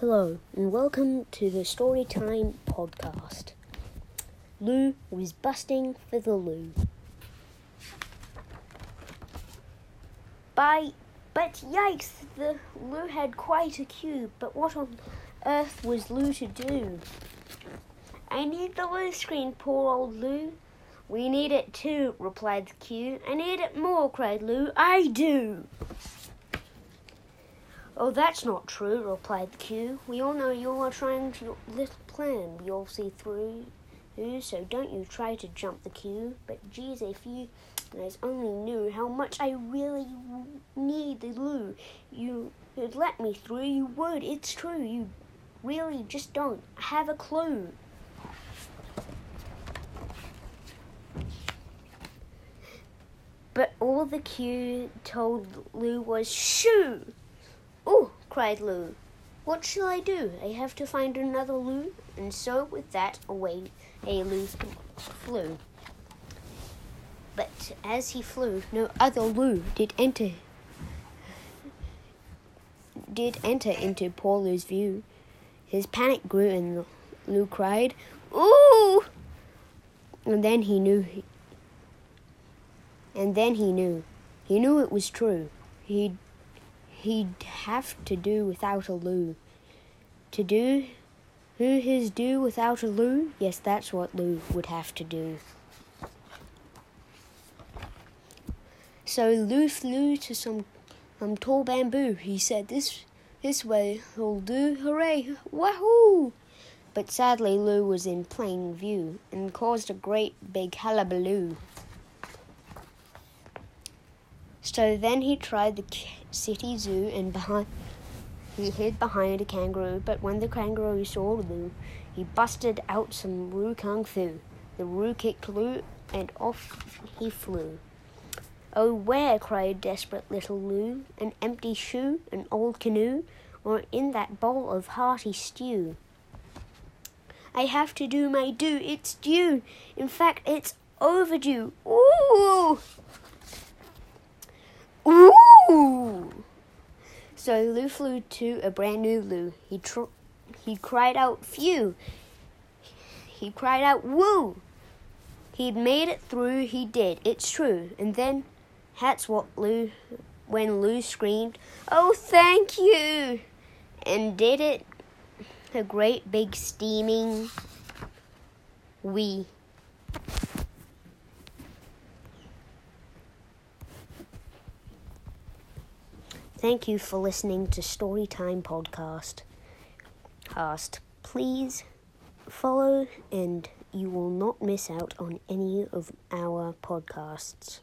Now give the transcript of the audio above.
Hello, and welcome to the Storytime podcast. Lou was busting for the loo. By, but yikes, the loo had quite a queue, but what on earth was Lou to do? I need the loo screen, poor old Lou. We need it too, replied the queue. I need it more, cried Lou. I do. Oh, that's not true, replied the queue. We all know you are trying your little plan. We all see through so don't you try to jump the queue. But geez, if you guys only knew how much I really need the loo, you would let me through. You would. It's true. You really just don't have a clue. But all the queue told Lou was shoo. Oh, cried Lou. What shall I do? I have to find another loo. And so with that away a Lou flew. But as he flew, no other loo did enter did enter into poor Lou's view. His panic grew and Lou cried, Ooh! And then he knew and then he knew. He knew it was true. He'd he'd have to do without a loo. To do who his do without a loo? Yes, that's what Lou would have to do. So Lou flew to some some tall bamboo. He said, "This this way will do. Hooray! Wahoo!" But sadly, Lou was in plain view and caused a great big hullabaloo. So then he tried the city zoo and behind he hid behind a kangaroo, but when the kangaroo saw Lou, he busted out some Roo Kung Fu. The Roo kicked Lou and off he flew. Oh, where, cried desperate little Lou, an empty shoe, an old canoe, or in that bowl of hearty stew? I have to do my due, it's due. In fact, it's overdue. Ooh! So Lou flew to a brand new loo. He tr- he cried out, "Phew!" He cried out, "Woo!" He'd made it through. He did. It's true. And then, that's what Lou, when Lou screamed, "Oh, thank you!" and did it a great big steaming wee. Thank you for listening to Storytime Podcast. Cast. Please follow and you will not miss out on any of our podcasts.